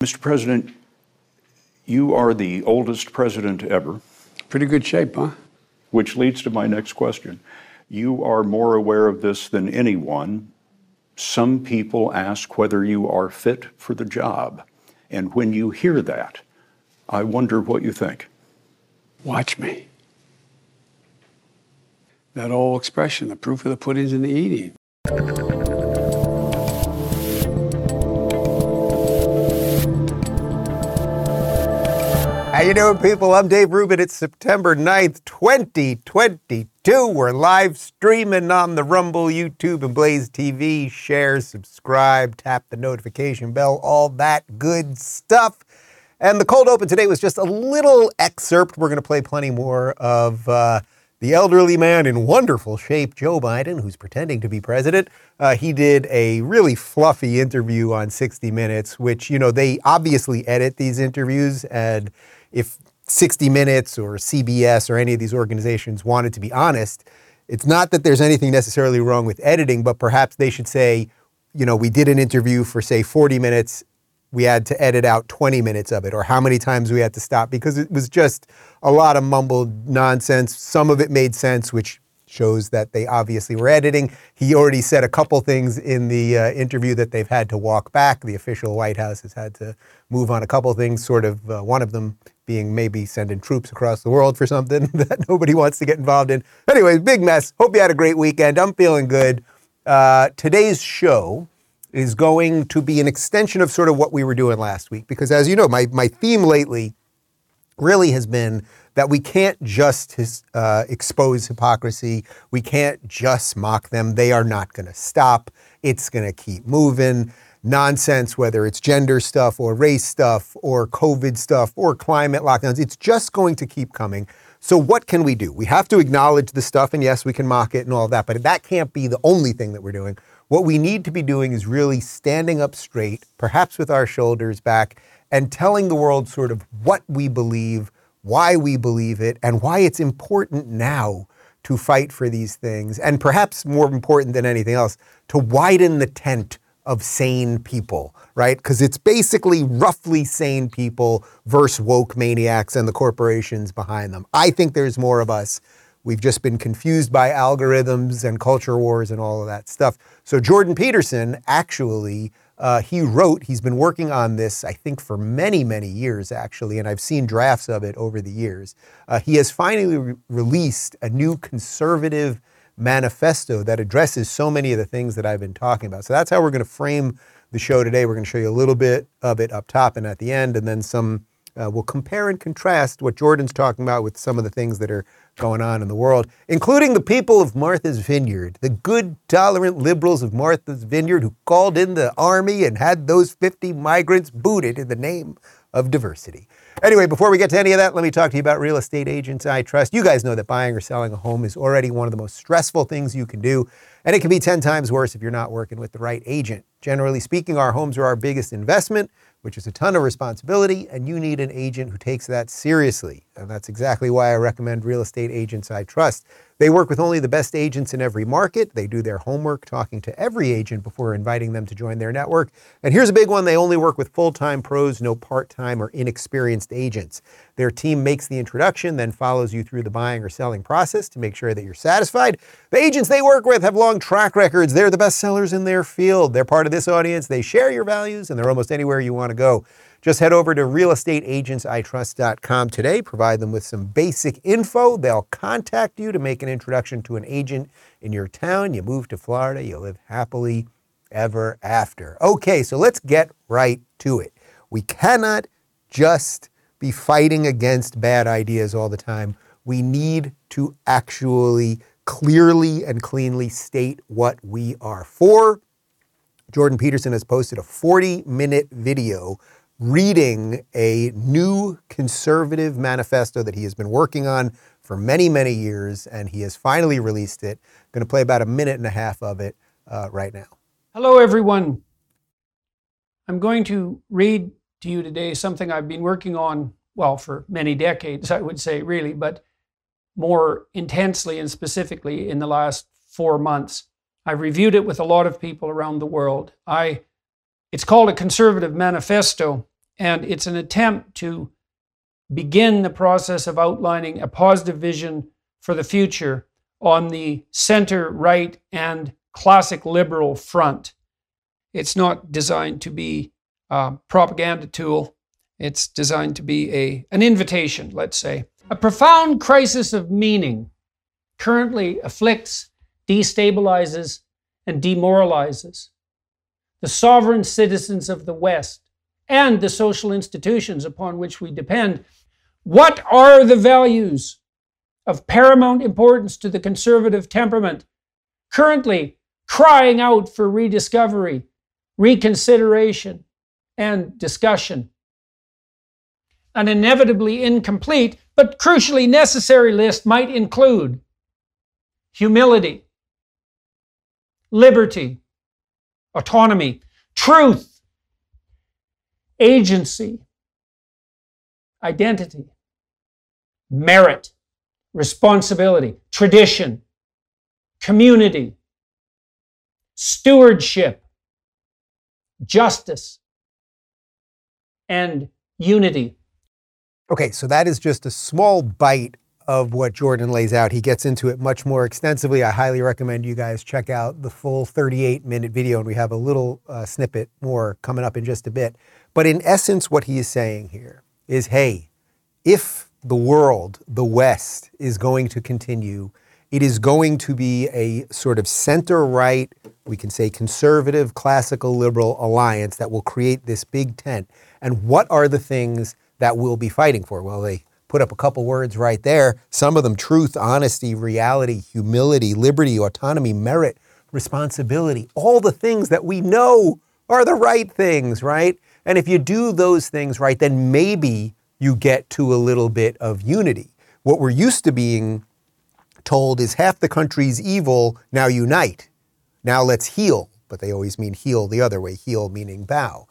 Mr. President, you are the oldest president ever. Pretty good shape, huh? Which leads to my next question. You are more aware of this than anyone. Some people ask whether you are fit for the job. And when you hear that, I wonder what you think. Watch me. That old expression, the proof of the pudding's in the eating. How you doing, people? I'm Dave Rubin. It's September 9th, 2022. We're live streaming on the Rumble, YouTube, and Blaze TV. Share, subscribe, tap the notification bell, all that good stuff. And the cold open today was just a little excerpt. We're going to play plenty more of uh, the elderly man in wonderful shape, Joe Biden, who's pretending to be president. Uh, he did a really fluffy interview on 60 Minutes, which, you know, they obviously edit these interviews and if 60 Minutes or CBS or any of these organizations wanted to be honest, it's not that there's anything necessarily wrong with editing, but perhaps they should say, you know, we did an interview for, say, 40 minutes. We had to edit out 20 minutes of it, or how many times we had to stop because it was just a lot of mumbled nonsense. Some of it made sense, which shows that they obviously were editing. He already said a couple things in the uh, interview that they've had to walk back. The official White House has had to move on a couple things, sort of uh, one of them being maybe sending troops across the world for something that nobody wants to get involved in. Anyways, big mess. Hope you had a great weekend. I'm feeling good. Uh, today's show is going to be an extension of sort of what we were doing last week because, as you know, my, my theme lately really has been that we can't just his, uh, expose hypocrisy. We can't just mock them. They are not going to stop. It's going to keep moving nonsense, whether it's gender stuff or race stuff or COVID stuff or climate lockdowns. It's just going to keep coming. So, what can we do? We have to acknowledge the stuff, and yes, we can mock it and all that, but that can't be the only thing that we're doing. What we need to be doing is really standing up straight, perhaps with our shoulders back, and telling the world sort of what we believe, why we believe it, and why it's important now to fight for these things. And perhaps more important than anything else, to widen the tent of sane people, right? Because it's basically roughly sane people versus woke maniacs and the corporations behind them. I think there's more of us. We've just been confused by algorithms and culture wars and all of that stuff. So Jordan Peterson actually, uh, he wrote, he's been working on this, I think, for many, many years, actually, and I've seen drafts of it over the years. Uh, he has finally re- released a new conservative manifesto that addresses so many of the things that I've been talking about. So that's how we're going to frame the show today. We're going to show you a little bit of it up top and at the end, and then some. Uh, we'll compare and contrast what Jordan's talking about with some of the things that are going on in the world, including the people of Martha's Vineyard, the good, tolerant liberals of Martha's Vineyard who called in the army and had those 50 migrants booted in the name of diversity. Anyway, before we get to any of that, let me talk to you about real estate agents I trust. You guys know that buying or selling a home is already one of the most stressful things you can do, and it can be 10 times worse if you're not working with the right agent. Generally speaking, our homes are our biggest investment, which is a ton of responsibility, and you need an agent who takes that seriously. And that's exactly why I recommend real estate agents I trust. They work with only the best agents in every market. They do their homework talking to every agent before inviting them to join their network. And here's a big one they only work with full time pros, no part time or inexperienced agents. Their team makes the introduction, then follows you through the buying or selling process to make sure that you're satisfied. The agents they work with have long track records. They're the best sellers in their field. They're part of this audience. They share your values, and they're almost anywhere you want to go. Just head over to realestateagentsitrust.com today. Provide them with some basic info. They'll contact you to make an introduction to an agent in your town. You move to Florida, you live happily ever after. Okay, so let's get right to it. We cannot just be fighting against bad ideas all the time. We need to actually clearly and cleanly state what we are for. Jordan Peterson has posted a 40 minute video reading a new conservative manifesto that he has been working on for many, many years, and he has finally released it. I'm going to play about a minute and a half of it uh, right now. Hello, everyone. I'm going to read to you today something I've been working on, well, for many decades, I would say, really, but more intensely and specifically in the last four months. I've reviewed it with a lot of people around the world. I, it's called a conservative manifesto, And it's an attempt to begin the process of outlining a positive vision for the future on the center right and classic liberal front. It's not designed to be a propaganda tool. It's designed to be a, an invitation, let's say. A profound crisis of meaning currently afflicts, destabilizes, and demoralizes the sovereign citizens of the West and the social institutions upon which we depend. What are the values of paramount importance to the conservative temperament currently crying out for rediscovery, reconsideration, and discussion? An inevitably incomplete but crucially necessary list might include humility, liberty, autonomy, truth, agency, identity, merit, responsibility, tradition, community, stewardship, justice, and unity. Okay, so that is just a small bite of what Jordan lays out. He gets into it much more extensively. I highly recommend you guys check out the full 38 minute video, and we have a little uh, snippet more coming up in just a bit. But in essence, what he is saying here is hey, if the world, the West, is going to continue, it is going to be a sort of center right, we can say conservative, classical, liberal alliance that will create this big tent. And what are the things that we'll be fighting for? Well, they put up a couple words right there. Some of them truth, honesty, reality, humility, liberty, autonomy, merit, responsibility, all the things that we know are the right things, right? And if you do those things right, then maybe you get to a little bit of unity. What we're used to being told is half the country's evil, now unite. Now let's heal. But they always mean heal the other way, heal meaning bow.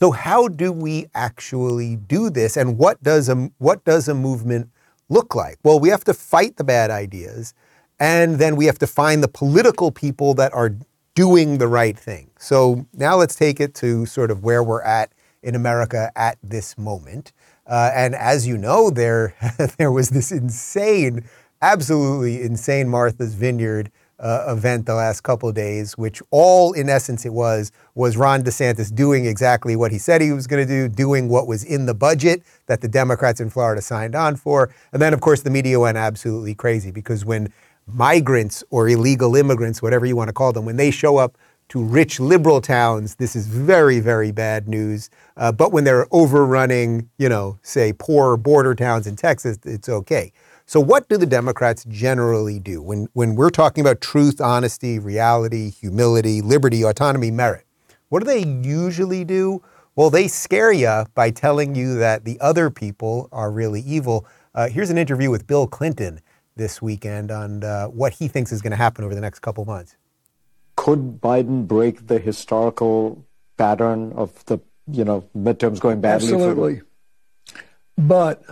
So how do we actually do this and what does a what does a movement look like? Well, we have to fight the bad ideas and then we have to find the political people that are doing the right thing. So now let's take it to sort of where we're at in America at this moment. Uh, and as you know, there there was this insane, absolutely insane Martha's Vineyard uh, event the last couple days, which all in essence it was was Ron DeSantis doing exactly what he said he was going to do, doing what was in the budget that the Democrats in Florida signed on for, and then of course the media went absolutely crazy because when migrants or illegal immigrants, whatever you want to call them, when they show up to rich liberal towns, this is very, very bad news. Uh, but when they're overrunning, you know, say poor border towns in Texas, it's okay. So, what do the Democrats generally do when, when we're talking about truth, honesty, reality, humility, liberty, autonomy, merit? What do they usually do? Well, they scare you by telling you that the other people are really evil. Uh, here's an interview with Bill Clinton this weekend on uh, what he thinks is going to happen over the next couple months. Could Biden break the historical pattern of the you know midterms going badly? Absolutely. But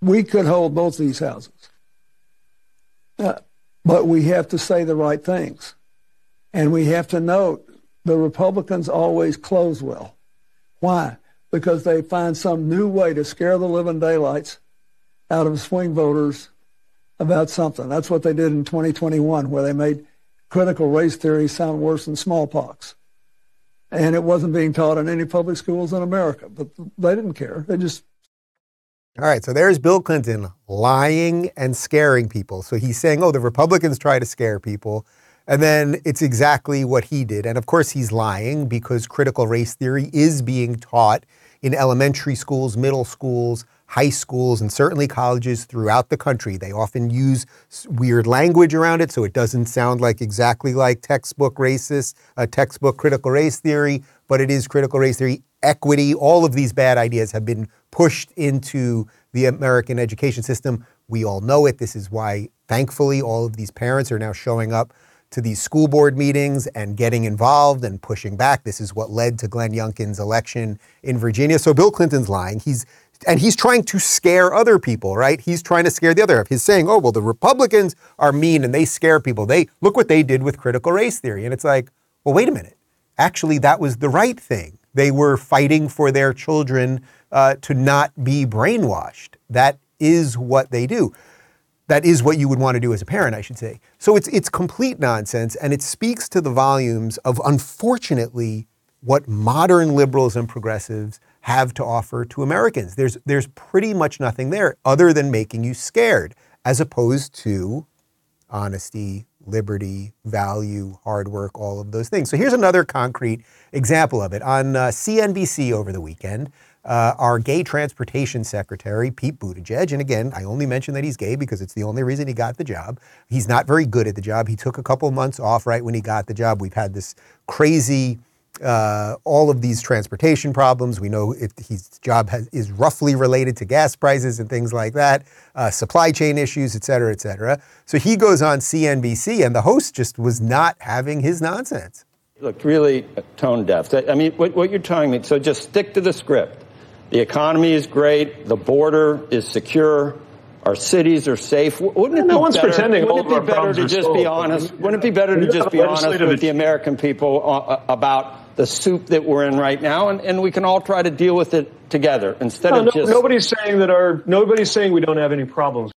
we could hold both these houses. Uh, but we have to say the right things. And we have to note the Republicans always close well. Why? Because they find some new way to scare the living daylights out of swing voters about something. That's what they did in 2021, where they made critical race theory sound worse than smallpox. And it wasn't being taught in any public schools in America, but they didn't care. They just all right, so there's Bill Clinton lying and scaring people. So he's saying, oh, the Republicans try to scare people. And then it's exactly what he did. And of course, he's lying because critical race theory is being taught in elementary schools, middle schools, high schools, and certainly colleges throughout the country. They often use weird language around it, so it doesn't sound like exactly like textbook racist, uh, textbook critical race theory, but it is critical race theory equity, all of these bad ideas have been pushed into the American education system. We all know it. This is why, thankfully, all of these parents are now showing up to these school board meetings and getting involved and pushing back. This is what led to Glenn Youngkin's election in Virginia. So Bill Clinton's lying. He's and he's trying to scare other people, right? He's trying to scare the other. He's saying, "Oh, well, the Republicans are mean and they scare people. They look what they did with critical race theory." And it's like, "Well, wait a minute. Actually, that was the right thing They were fighting for their children uh, to not be brainwashed. That is what they do. That is what you would want to do as a parent, I should say. So it's it's complete nonsense, and it speaks to the volumes of unfortunately what modern liberals and progressives have to offer to Americans. There's there's pretty much nothing there other than making you scared, as opposed to honesty, liberty, value, hard work, all of those things. So here's another concrete example of it. On uh, CNBC over the weekend, uh, our gay transportation secretary, Pete Buttigieg, and again, I only mention that he's gay because it's the only reason he got the job. He's not very good at the job. He took a couple months off right when he got the job. We've had this crazy, uh, all of these transportation problems. We know if his job has, is roughly related to gas prices and things like that, uh, supply chain issues, et cetera, et cetera. So he goes on CNBC, and the host just was not having his nonsense. Look, really tone deaf. I mean, what, what you're telling me, so just stick to the script. The economy is great. The border is secure. Our cities are safe. Wouldn't it no be one's better, pretending all wouldn't of it our be better to problems are just be solved? honest? Wouldn't it be better to just be honest with the American people uh, about the soup that we're in right now, and, and we can all try to deal with it together instead No, of no, just nobody's saying that our nobody's saying we don't have any problems.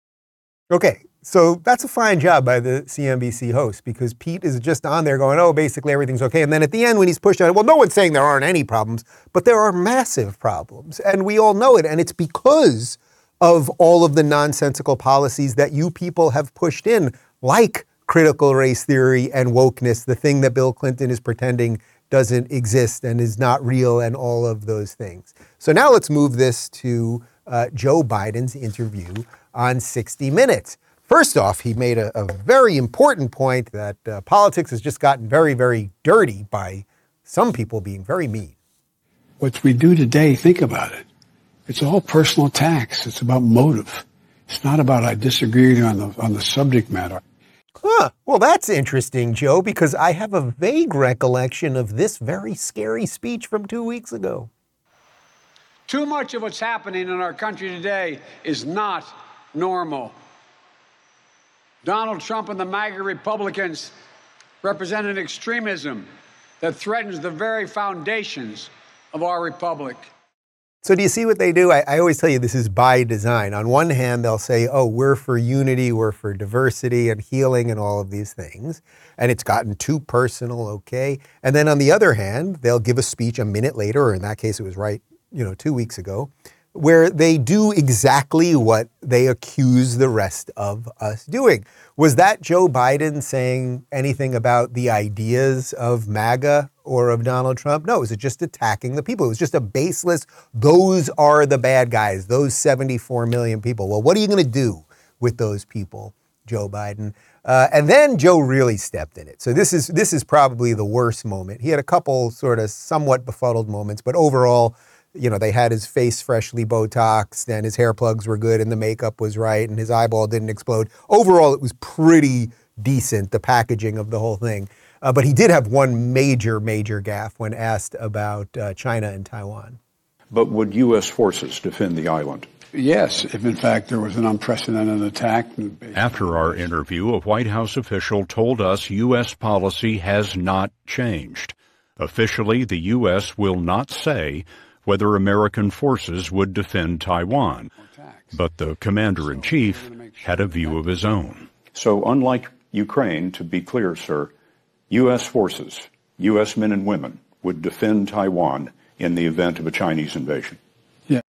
Okay, so that's a fine job by the CNBC host because Pete is just on there going, oh, basically everything's okay. And then at the end, when he's pushed on it, well, no one's saying there aren't any problems, but there are massive problems. And we all know it. And it's because of all of the nonsensical policies that you people have pushed in, like critical race theory and wokeness, the thing that Bill Clinton is pretending doesn't exist and is not real, and all of those things. So now let's move this to uh, Joe Biden's interview on 60 Minutes. First off, he made a, a very important point that uh, politics has just gotten very, very dirty by some people being very mean. What we do today, think about it. It's all personal attacks. It's about motive. It's not about I disagree with you on the on the subject matter. Huh. Well, that's interesting, Joe, because I have a vague recollection of this very scary speech from two weeks ago. Too much of what's happening in our country today is not normal. Donald Trump and the MAGA Republicans represent an extremism that threatens the very foundations of our republic. So, do you see what they do? I, I, always tell you this is by design. On one hand, they'll say, oh, we're for unity, we're for diversity and healing and all of these things. And it's gotten too personal, okay? And then on the other hand, they'll give a speech a minute later, or in that case, it was right, you know, two weeks ago, where they do exactly what they accuse the rest of us doing. Was that Joe Biden saying anything about the ideas of MAGA or of Donald Trump? No, it was just attacking the people. It was just a baseless, those are the bad guys, those 74 million people. Well, what are you going to do with those people, Joe Biden? Uh, and then Joe really stepped in it. So this is this is probably the worst moment. He had a couple sort of somewhat befuddled moments, but overall, you know, they had his face freshly Botoxed and his hair plugs were good and the makeup was right and his eyeball didn't explode. Overall, it was pretty decent, the packaging of the whole thing. Uh, but he did have one major, major gaffe when asked about uh, China and Taiwan. But would U.S. forces defend the island? Yes, if in fact there was an unprecedented attack. After our interview, a White House official told us U.S. policy has not changed. Officially, the U.S. will not say whether American forces would defend Taiwan. But the commander in chief had a view of his own. So, unlike Ukraine, to be clear, sir, U.S. forces, U.S. men and women, would defend Taiwan in the event of a Chinese invasion. Yeah.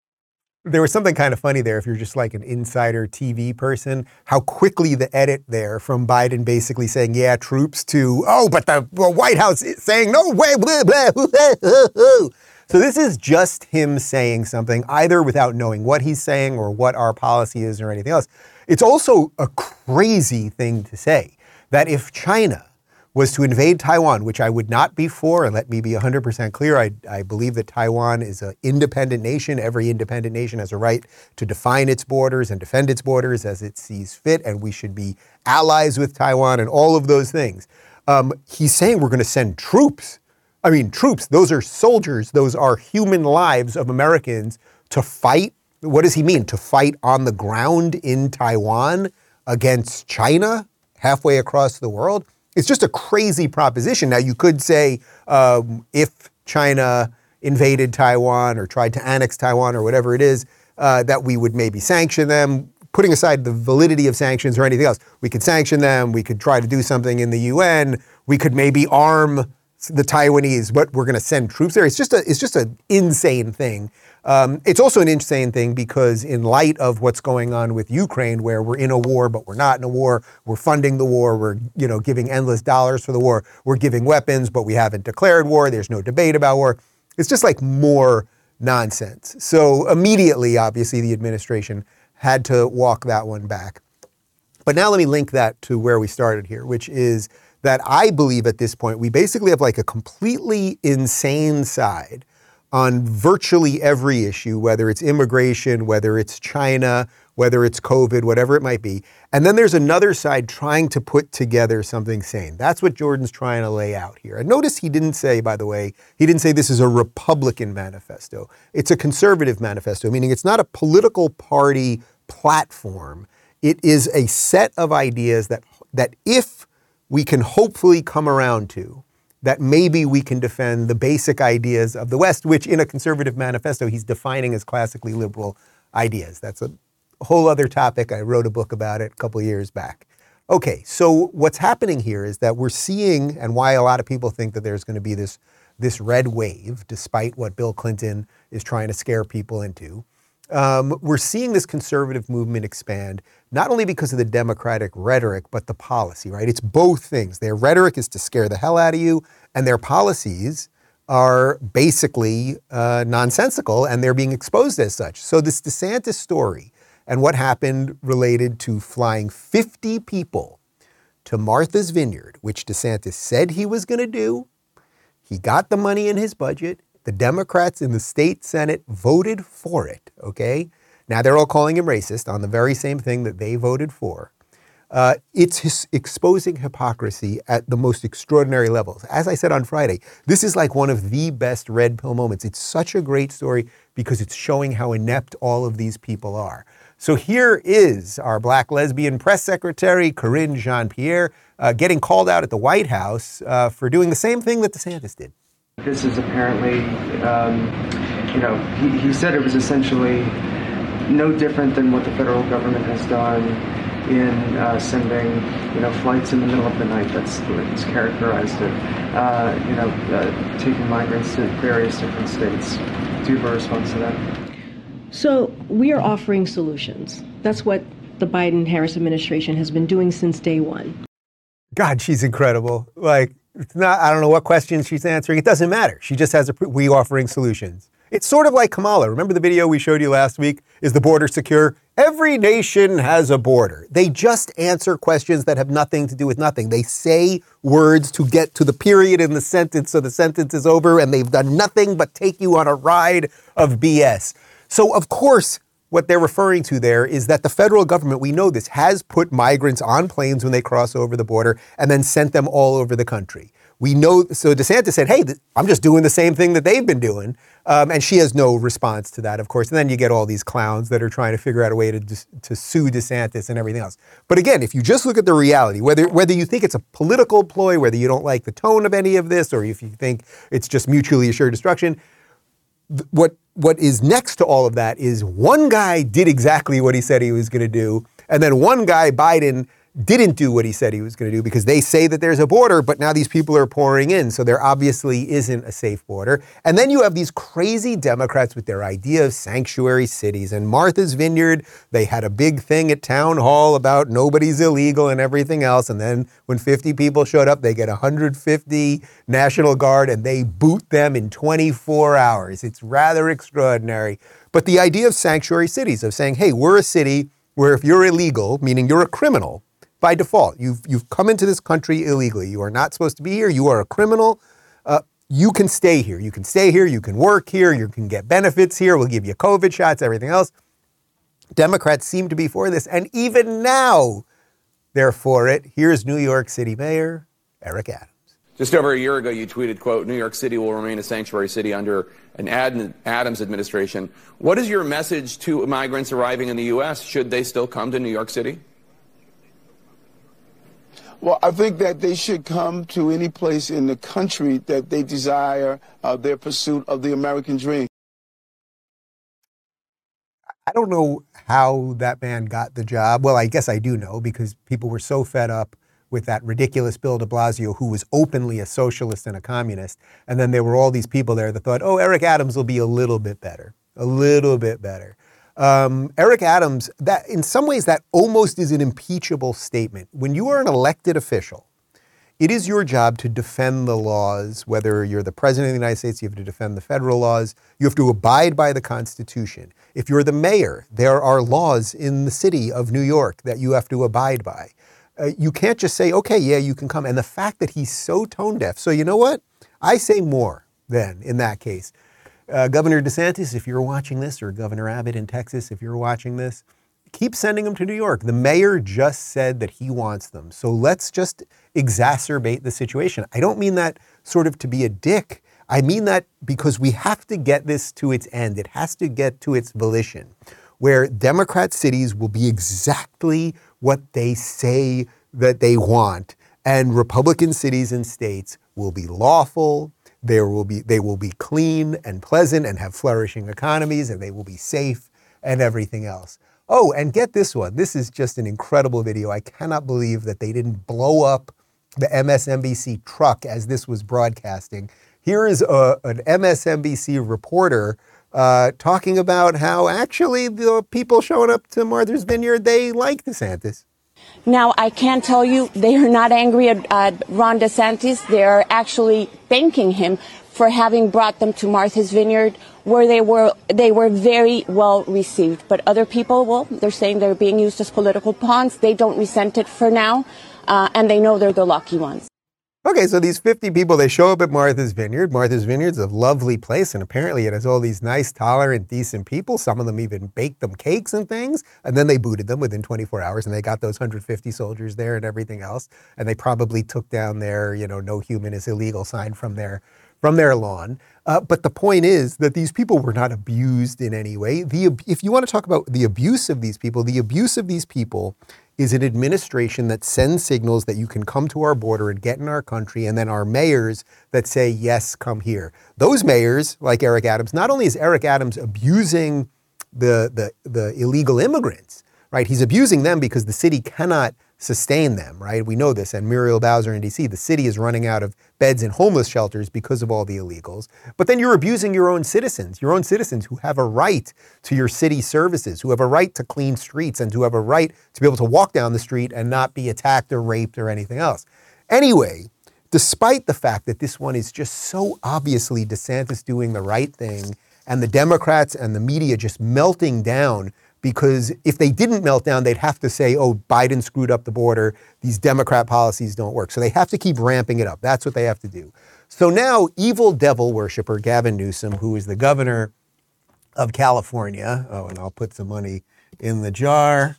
There was something kind of funny there if you're just like an insider TV person, how quickly the edit there from Biden basically saying, yeah, troops to, oh, but the White House is saying, no way, blah, blah, blah, blah, blah. So this is just him saying something, either without knowing what he's saying or what our policy is or anything else. It's also a crazy thing to say that if China was to invade Taiwan, which I would not be for, and let me be 100% clear, I, I believe that Taiwan is an independent nation. Every independent nation has a right to define its borders and defend its borders as it sees fit, and we should be allies with Taiwan and all of those things. Um, he's saying we're going to send troops I mean, troops, those are soldiers, those are human lives of Americans to fight. What does he mean? To fight on the ground in Taiwan against China halfway across the world? It's just a crazy proposition. Now, you could say um, if China invaded Taiwan or tried to annex Taiwan or whatever it is, uh, that we would maybe sanction them, putting aside the validity of sanctions or anything else. We could sanction them, we could try to do something in the UN, we could maybe arm the Taiwanese, but we're going to send troops there. It's just a, it's just an insane thing. Um, it's also an insane thing because, in light of what's going on with Ukraine, where we're in a war but we're not in a war, we're funding the war, we're you know giving endless dollars for the war, we're giving weapons, but we haven't declared war. There's no debate about war. It's just like more nonsense. So immediately, obviously, the administration had to walk that one back. But now let me link that to where we started here, which is that I believe at this point we basically have like a completely insane side on virtually every issue, whether it's immigration, whether it's China, whether it's COVID, whatever it might be. And then there's another side trying to put together something sane. That's what Jordan's trying to lay out here. And notice he didn't say, by the way, he didn't say this is a Republican manifesto. It's a conservative manifesto, meaning it's not a political party platform. It is a set of ideas that, that if we can hopefully come around to, that maybe we can defend the basic ideas of the West, which in a conservative manifesto he's defining as classically liberal ideas. That's a whole other topic. I wrote a book about it a couple years back. Okay, so what's happening here is that we're seeing, and why a lot of people think that there's going to be this, this red wave, despite what Bill Clinton is trying to scare people into, um, we're seeing this conservative movement expand, not only because of the Democratic rhetoric, but the policy, right? It's both things. Their rhetoric is to scare the hell out of you, and their policies are basically uh, nonsensical, and they're being exposed as such. So, this DeSantis story and what happened related to flying 50 people to Martha's Vineyard, which DeSantis said he was going to do, he got the money in his budget. The Democrats in the state Senate voted for it, okay? Now they're all calling him racist on the very same thing that they voted for. Uh, it's his exposing hypocrisy at the most extraordinary levels. As I said on Friday, this is like one of the best red pill moments. It's such a great story because it's showing how inept all of these people are. So here is our black lesbian press secretary, Karine Jean Pierre, uh, getting called out at the White House uh, for doing the same thing that DeSantis did. This is apparently, um, you know, he, he said it was essentially no different than what the federal government has done in uh, sending, you know, flights in the middle of the night. That's the way he's characterized it. Uh, you know, uh, taking migrants to various different states. Do you have a response to that? So we are offering solutions. That's what the Biden-Harris administration has been doing since day one. God, she's incredible. Like it's not, I don't know what questions she's answering. It doesn't matter. She just has a, we offering solutions. It's sort of like Kamala. Remember the video we showed you last week? Is the border secure? Every nation has a border. They just answer questions that have nothing to do with nothing. They say words to get to the period in the sentence so the sentence is over and they've done nothing but take you on a ride of BS. So, of course, what they're referring to there is that the federal government, we know this, has put migrants on planes when they cross over the border and then sent them all over the country. We know, so DeSantis said, hey, I'm just doing the same thing that they've been doing. Um, and she has no response to that, of course. And then you get all these clowns that are trying to figure out a way to, to sue DeSantis and everything else. But again, if you just look at the reality, whether, whether you think it's a political ploy, whether you don't like the tone of any of this, or if you think it's just mutually assured destruction, what what is next to all of that is one guy did exactly what he said he was going to do, and then one guy, Biden, didn't do what he said he was going to do because they say that there's a border, but now these people are pouring in. So there obviously isn't a safe border. And then you have these crazy Democrats with their idea of sanctuary cities. And Martha's Vineyard, they had a big thing at town hall about nobody's illegal and everything else. And then when 50 people showed up, they get 150 National Guard and they boot them in 24 hours. It's rather extraordinary. But the idea of sanctuary cities, of saying, hey, we're a city where if you're illegal, meaning you're a criminal, by default. You've, you've come into this country illegally. You are not supposed to be here. You are a criminal. Uh, you can stay here. You can stay here. You can work here. You can get benefits here. We'll give you COVID shots, everything else. Democrats seem to be for this. And even now, they're for it. Here's New York City Mayor Eric Adams. Just over a year ago, you tweeted, quote, New York City will remain a sanctuary city under an Adams administration. What is your message to migrants arriving in the U.S.? Should they still come to New York City? Well, I think that they should come to any place in the country that they desire uh, their pursuit of the American dream. I don't know how that man got the job. Well, I guess I do know because people were so fed up with that ridiculous Bill de Blasio, who was openly a socialist and a communist. And then there were all these people there that thought, oh, Eric Adams will be a little bit better, a little bit better. Um, Eric Adams, that in some ways, that almost is an impeachable statement. When you are an elected official, it is your job to defend the laws, whether you're the president of the United States, you have to defend the federal laws, you have to abide by the Constitution. If you're the mayor, there are laws in the city of New York that you have to abide by. Uh, you can't just say, okay, yeah, you can come. And the fact that he's so tone deaf. So, you know what? I say more then in that case. Uh, Governor DeSantis, if you're watching this, or Governor Abbott in Texas, if you're watching this, keep sending them to New York. The mayor just said that he wants them. So let's just exacerbate the situation. I don't mean that sort of to be a dick. I mean that because we have to get this to its end. It has to get to its volition, where Democrat cities will be exactly what they say that they want, and Republican cities and states will be lawful. There will be, they will be clean and pleasant and have flourishing economies, and they will be safe and everything else. Oh, and get this one. This is just an incredible video. I cannot believe that they didn't blow up the MSNBC truck as this was broadcasting. Here is a, an MSNBC reporter uh, talking about how actually the people showing up to Martha's Vineyard, they like DeSantis. Now, I can tell you they are not angry at Ron DeSantis. They're actually thanking him for having brought them to Martha's Vineyard, where they were they were very well received. But other people, well, they're saying they're being used as political pawns. They don't resent it for now, uh, and they know they're the lucky ones. Okay, so these 50 people, they show up at Martha's Vineyard. Martha's Vineyard's a lovely place, and apparently it has all these nice, tolerant, decent people. Some of them even baked them cakes and things, and then they booted them within 24 hours, and they got those 150 soldiers there and everything else. And they probably took down their, you know, no human is illegal sign from their from their lawn. Uh, but the point is that these people were not abused in any way. The, if you want to talk about the abuse of these people, the abuse of these people is an administration that sends signals that you can come to our border and get in our country, and then our mayors that say, yes, come here. Those mayors, like Eric Adams, not only is Eric Adams abusing the, the, the illegal immigrants, right? He's abusing them because the city cannot sustain them, right? We know this. And Muriel Bowser in DC, the city is running out of beds in homeless shelters because of all the illegals. But then you're abusing your own citizens, your own citizens who have a right to your city services, who have a right to clean streets, and who have a right to be able to walk down the street and not be attacked or raped or anything else. Anyway, despite the fact that this one is just so obviously DeSantis doing the right thing and the Democrats and the media just melting down because if they didn't melt down, they'd have to say, oh, Biden screwed up the border. These Democrat policies don't work. So they have to keep ramping it up. That's what they have to do. So now, evil devil worshiper Gavin Newsom, who is the governor of California, oh, and I'll put some money in the jar.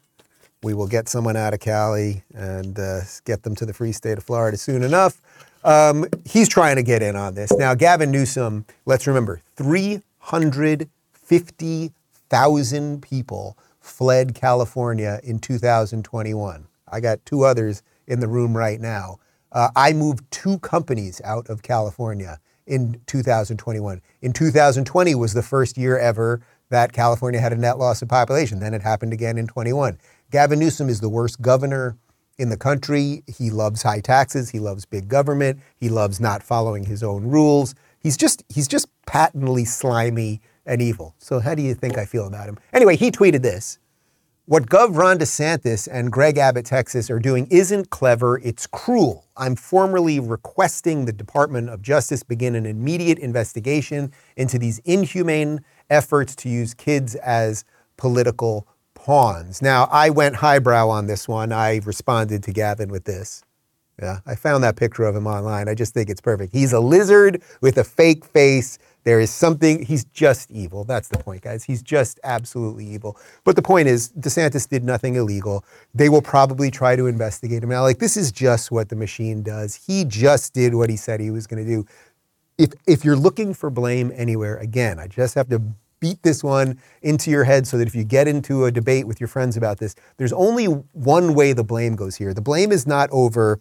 We will get someone out of Cali and uh, get them to the free state of Florida soon enough. Um, he's trying to get in on this. Now, Gavin Newsom, let's remember, 350 thousand people fled California in 2021. I got two others in the room right now. Uh, I moved two companies out of California in 2021. In 2020 was the first year ever that California had a net loss of population. Then it happened again in 21. Gavin Newsom is the worst governor in the country. He loves high taxes. He loves big government. He loves not following his own rules. He's just he's just patently slimy and evil. So how do you think I feel about him? Anyway, he tweeted this. What Gov. Ron DeSantis and Greg Abbott, Texas, are doing isn't clever, it's cruel. I'm formally requesting the Department of Justice begin an immediate investigation into these inhumane efforts to use kids as political pawns. Now, I went highbrow on this one. I responded to Gavin with this. Yeah, I found that picture of him online. I just think it's perfect. He's a lizard with a fake face there is something, he's just evil. That's the point, guys. He's just absolutely evil. But the point is, DeSantis did nothing illegal. They will probably try to investigate him now. Like, this is just what the machine does. He just did what he said he was going to do. If, if you're looking for blame anywhere, again, I just have to beat this one into your head so that if you get into a debate with your friends about this, there's only one way the blame goes here. The blame is not over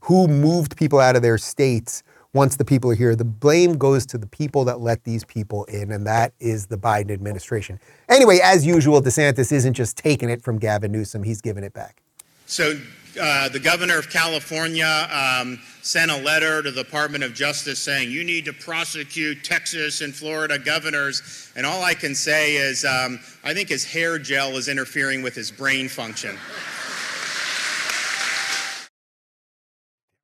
who moved people out of their states once the people are here. The blame goes to the people that let these people in, and that is the Biden administration. Anyway, as usual, DeSantis isn't just taking it from Gavin Newsom, he's giving it back. So uh, the governor of California um, sent a letter to the Department of Justice saying you need to prosecute Texas and Florida governors. And all I can say is um, I think his hair gel is interfering with his brain function.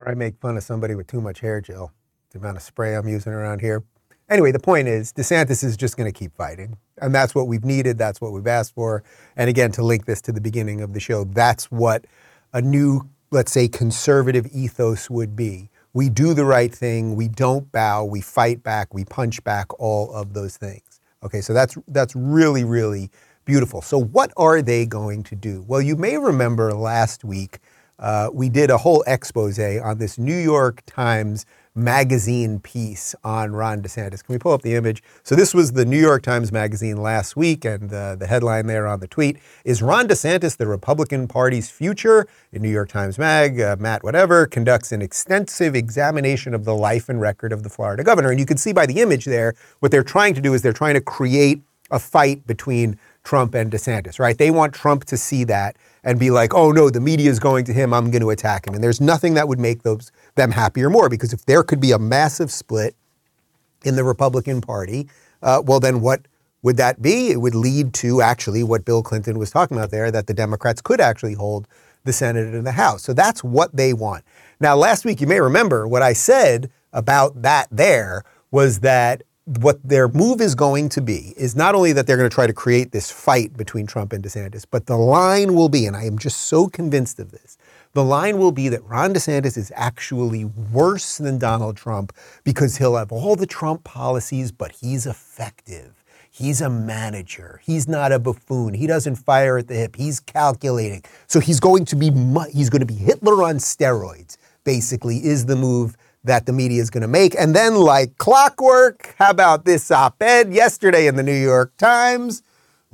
I make fun of somebody with too much hair gel, the amount of spray I'm using around here. Anyway, the point is, DeSantis is just going to keep fighting. And that's what we've needed. That's what we've asked for. And again, to link this to the beginning of the show, that's what a new, let's say, conservative ethos would be. We do the right thing. We don't bow. We fight back. We punch back. All of those things. Okay, so that's that's really really beautiful. So what are they going to do? Well, you may remember last week uh, we did a whole expose on this New York Times magazine piece on Ron DeSantis. Can we pull up the image? So this was the New York Times magazine last week, and uh, the headline there on the tweet is Ron DeSantis the Republican Party's future? In New York Times Mag, uh, Matt whatever conducts an extensive examination of the life and record of the Florida governor. And you can see by the image there, what they're trying to do is they're trying to create a fight between Trump and DeSantis, right? They want Trump to see that and be like, oh no, the media is going to him, I'm going to attack him. And there's nothing that would make those them happier more because if there could be a massive split in the Republican Party, uh, well, then what would that be? It would lead to actually what Bill Clinton was talking about there that the Democrats could actually hold the Senate and the House. So that's what they want. Now, last week, you may remember what I said about that there was that what their move is going to be is not only that they're going to try to create this fight between Trump and DeSantis, but the line will be, and I am just so convinced of this, the line will be that Ron DeSantis is actually worse than Donald Trump because he'll have all the Trump policies, but he's effective. He's a manager. He's not a buffoon. He doesn't fire at the hip. He's calculating. So he's going to be he's going to be Hitler on steroids. Basically, is the move that the media is going to make. And then, like clockwork, how about this op ed yesterday in the New York Times?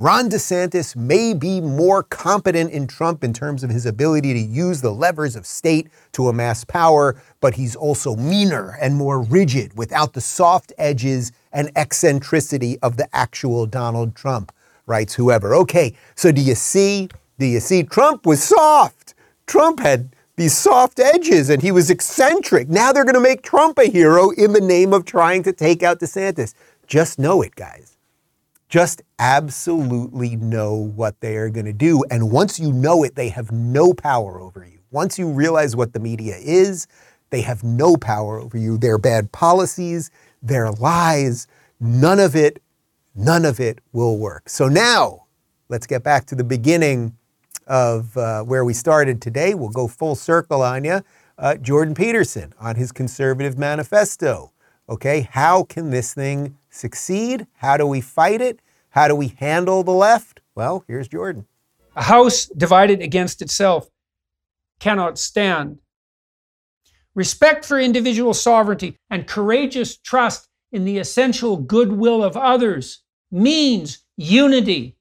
Ron DeSantis may be more competent in Trump in terms of his ability to use the levers of state to amass power, but he's also meaner and more rigid without the soft edges and eccentricity of the actual Donald Trump, writes whoever. Okay, so do you see? Do you see? Trump was soft. Trump had these soft edges and he was eccentric. Now they're going to make Trump a hero in the name of trying to take out DeSantis. Just know it, guys. Just absolutely know what they are going to do. And once you know it, they have no power over you. Once you realize what the media is, they have no power over you. Their bad policies, their lies, none of it, none of it will work. So now, let's get back to the beginning of uh, where we started today. We'll go full circle on you. Uh, Jordan Peterson on his conservative manifesto. Okay, how can this thing succeed? How do we fight it? How do we handle the left? Well, here's Jordan. A house divided against itself cannot stand. Respect for individual sovereignty and courageous trust in the essential goodwill of others means unity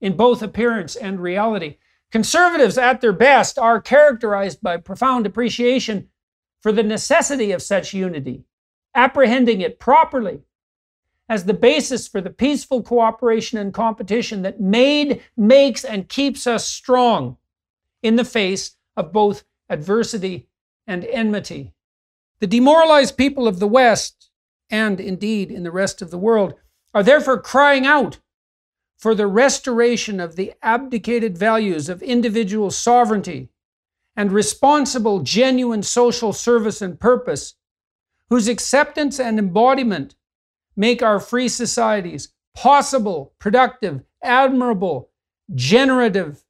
in both appearance and reality. Conservatives, at their best, are characterized by profound appreciation for the necessity of such unity, apprehending it properly as the basis for the peaceful cooperation and competition that made, makes, and keeps us strong in the face of both adversity and enmity. The demoralized people of the West, and indeed in the rest of the world, are therefore crying out for the restoration of the abdicated values of individual sovereignty and responsible, genuine social service and purpose, whose acceptance and embodiment make our free societies possible, productive, admirable, generative,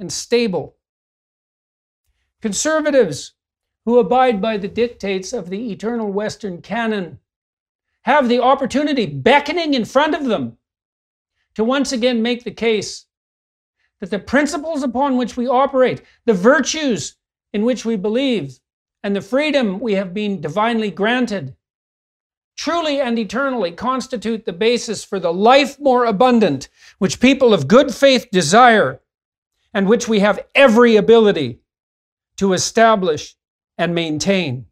and stable. Conservatives who abide by the dictates of the eternal Western canon have the opportunity beckoning in front of them to once again make the case that the principles upon which we operate, the virtues in which we believe, and the freedom we have been divinely granted truly and eternally constitute the basis for the life more abundant which people of good faith desire and which we have every ability to establish and maintain.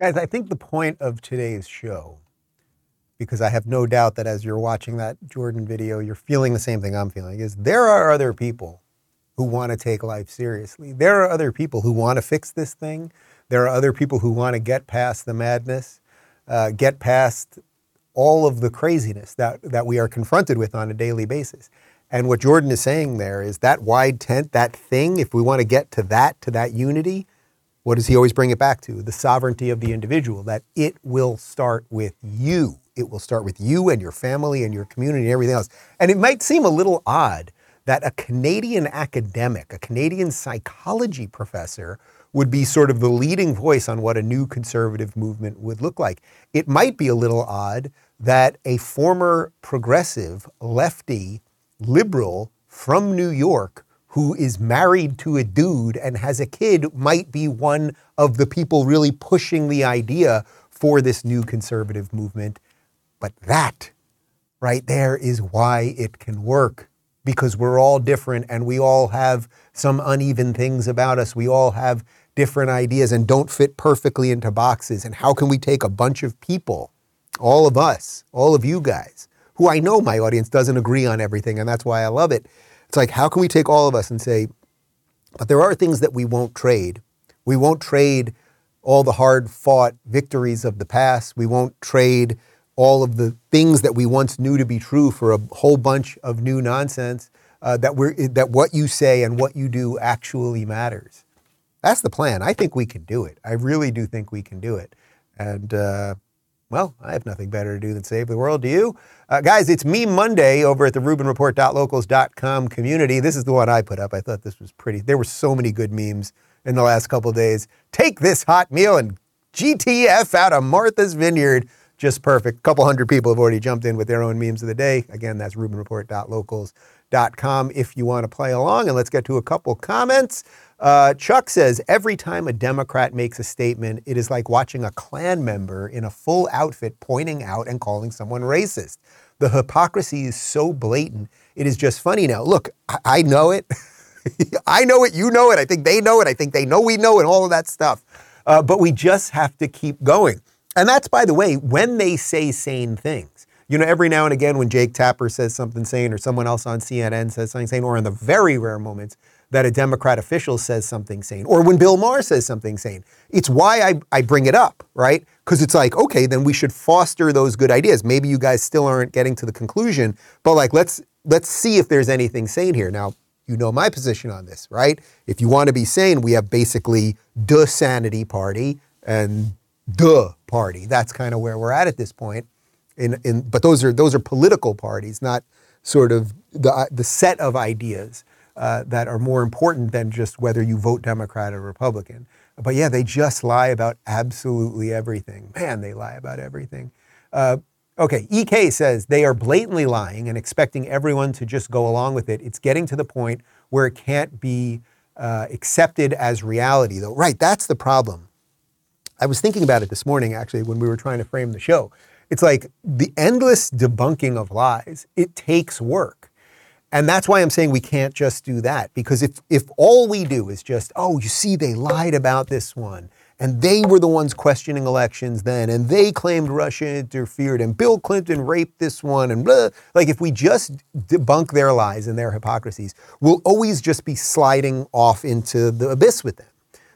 Guys, I think the point of today's show, because I have no doubt that as you're watching that Jordan video, you're feeling the same thing I'm feeling, is there are other people who want to take life seriously. There are other people who want to fix this thing. There are other people who want to get past the madness, uh, get past all of the craziness that, that we are confronted with on a daily basis. And what Jordan is saying there is that wide tent, that thing, if we want to get to that, to that unity, what does he always bring it back to? The sovereignty of the individual, that it will start with you. It will start with you and your family and your community and everything else. And it might seem a little odd that a Canadian academic, a Canadian psychology professor, would be sort of the leading voice on what a new conservative movement would look like. It might be a little odd that a former progressive, lefty, liberal from New York who is married to a dude and has a kid might be one of the people really pushing the idea for this new conservative movement. But that right there is why it can work because we're all different and we all have some uneven things about us. We all have different ideas and don't fit perfectly into boxes. And how can we take a bunch of people, all of us, all of you guys, who I know my audience doesn't agree on everything, and that's why I love it. It's like, how can we take all of us and say, but there are things that we won't trade. We won't trade all the hard fought victories of the past. We won't trade all of the things that we once knew to be true for a whole bunch of new nonsense. Uh, that we're that what you say and what you do actually matters. That's the plan. I think we can do it. I really do think we can do it. And uh, well, I have nothing better to do than save the world. Do you? Uh, guys, it's me Monday over at the RubinReport.locals.com community. This is the one I put up. I thought this was pretty. There were so many good memes in the last couple days. Take this hot meal and GTF out of Martha's Vineyard. Just perfect. A couple hundred people have already jumped in with their own memes of the day. Again, that's RubinReport.locals.com if you want to play along. And let's get to a couple comments. Uh, Chuck says every time a Democrat makes a statement, it is like watching a Klan member in a full outfit pointing out and calling someone racist. The hypocrisy is so blatant. It is just funny now. Look, I, I know it. I know it. You know it. I think they know it. I think they know we know it, all of that stuff. Uh, but we just have to keep going. And that's, by the way, when they say sane things. You know, every now and again when Jake Tapper says something sane or someone else on CNN says something sane, or in the very rare moments that a Democrat official says something sane or when Bill Maher says something sane. It's why I, I bring it up, right? Because it's like, okay, then we should foster those good ideas. Maybe you guys still aren't getting to the conclusion, but like let's let's see if there's anything sane here. Now, you know my position on this, right? If you want to be sane, we have basically the sanity party and the party. That's kind of where we're at at this point. In, in, but those are those are political parties, not sort of the the set of ideas uh, that are more important than just whether you vote Democrat or Republican. But yeah, they just lie about absolutely everything. Man, they lie about everything. Uh, okay, EK says they are blatantly lying and expecting everyone to just go along with it. It's getting to the point where it can't be uh, accepted as reality, though. Right, that's the problem. I was thinking about it this morning, actually, when we were trying to frame the show. It's like the endless debunking of lies, it takes work. And that's why I'm saying we can't just do that. Because if, if all we do is just, oh, you see, they lied about this one, and they were the ones questioning elections then, and they claimed Russia interfered, and Bill Clinton raped this one, and blah. Like, if we just debunk their lies and their hypocrisies, we'll always just be sliding off into the abyss with them.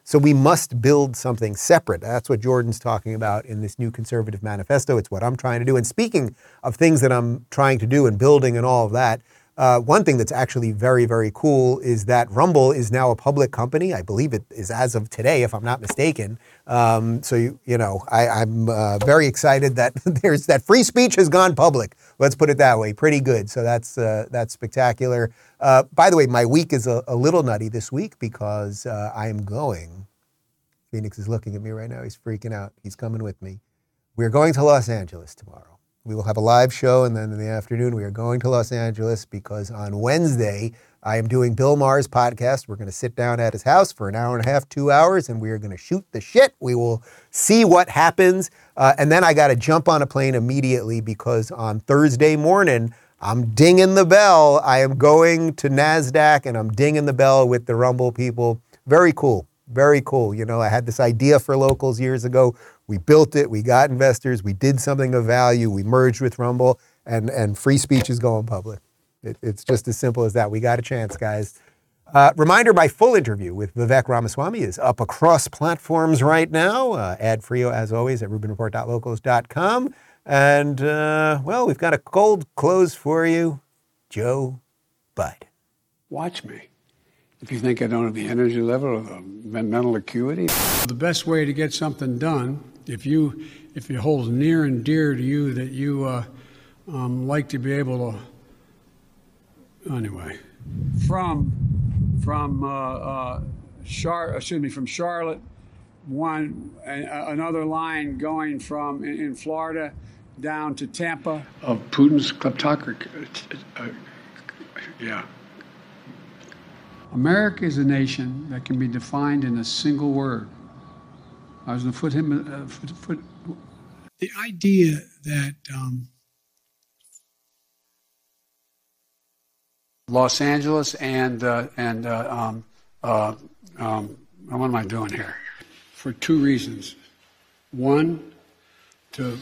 So we must build something separate. That's what Jordan's talking about in this new conservative manifesto. It's what I'm trying to do. And speaking of things that I'm trying to do and building and all of that, uh, one thing that's actually very, very cool is that Rumble is now a public company. I believe it is as of today, if I'm not mistaken. Um, so, you, you know, I, am uh, very excited that there's that free speech has gone public. Let's put it that way. Pretty good. So that's, uh, that's spectacular. Uh, by the way, my week is a, a little nutty this week because uh, I am going. Phoenix is looking at me right now. He's freaking out. He's coming with me. We're going to Los Angeles tomorrow. We will have a live show, and then in the afternoon, we are going to Los Angeles because on Wednesday, I am doing Bill Maher's podcast. We're going to sit down at his house for an hour and a half, two hours, and we are going to shoot the shit. We will see what happens. Uh, and then I got to jump on a plane immediately because on Thursday morning, I'm dinging the bell. I am going to NASDAQ and I'm dinging the bell with the Rumble people. Very cool. Very cool. You know, I had this idea for locals years ago. We built it, we got investors, we did something of value, we merged with Rumble, and, and free speech is going public. It, it's just as simple as that. We got a chance, guys. Uh, reminder my full interview with Vivek Ramaswamy is up across platforms right now. Uh, ad free, as always, at RubinReport.locals.com. And, uh, well, we've got a cold close for you Joe Biden. Watch me. If you think I don't have the energy level or the mental acuity, the best way to get something done, if you if it holds near and dear to you that you uh, um, like to be able to, anyway. From from uh, uh, Char- excuse me, from Charlotte, one a- another line going from in, in Florida down to Tampa. Of Putin's kleptocracy. Uh, yeah. America is a nation that can be defined in a single word. I was going to put him. Uh, foot, foot. The idea that um, Los Angeles and uh, and uh, um, uh, um, what am I doing here? For two reasons. One, to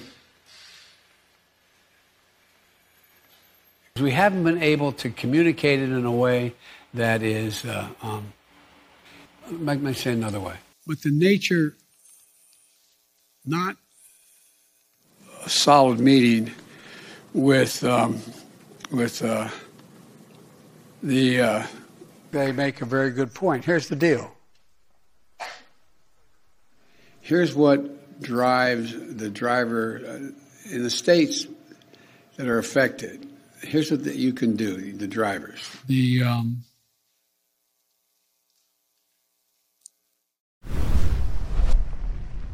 we haven't been able to communicate it in a way that is. Uh, um, let me say another way. But the nature, not a solid meeting with um, with. Uh, the uh, they make a very good point. Here's the deal. Here's what drives the driver uh, in the states that are affected. Here's what the, you can do, the drivers. The um,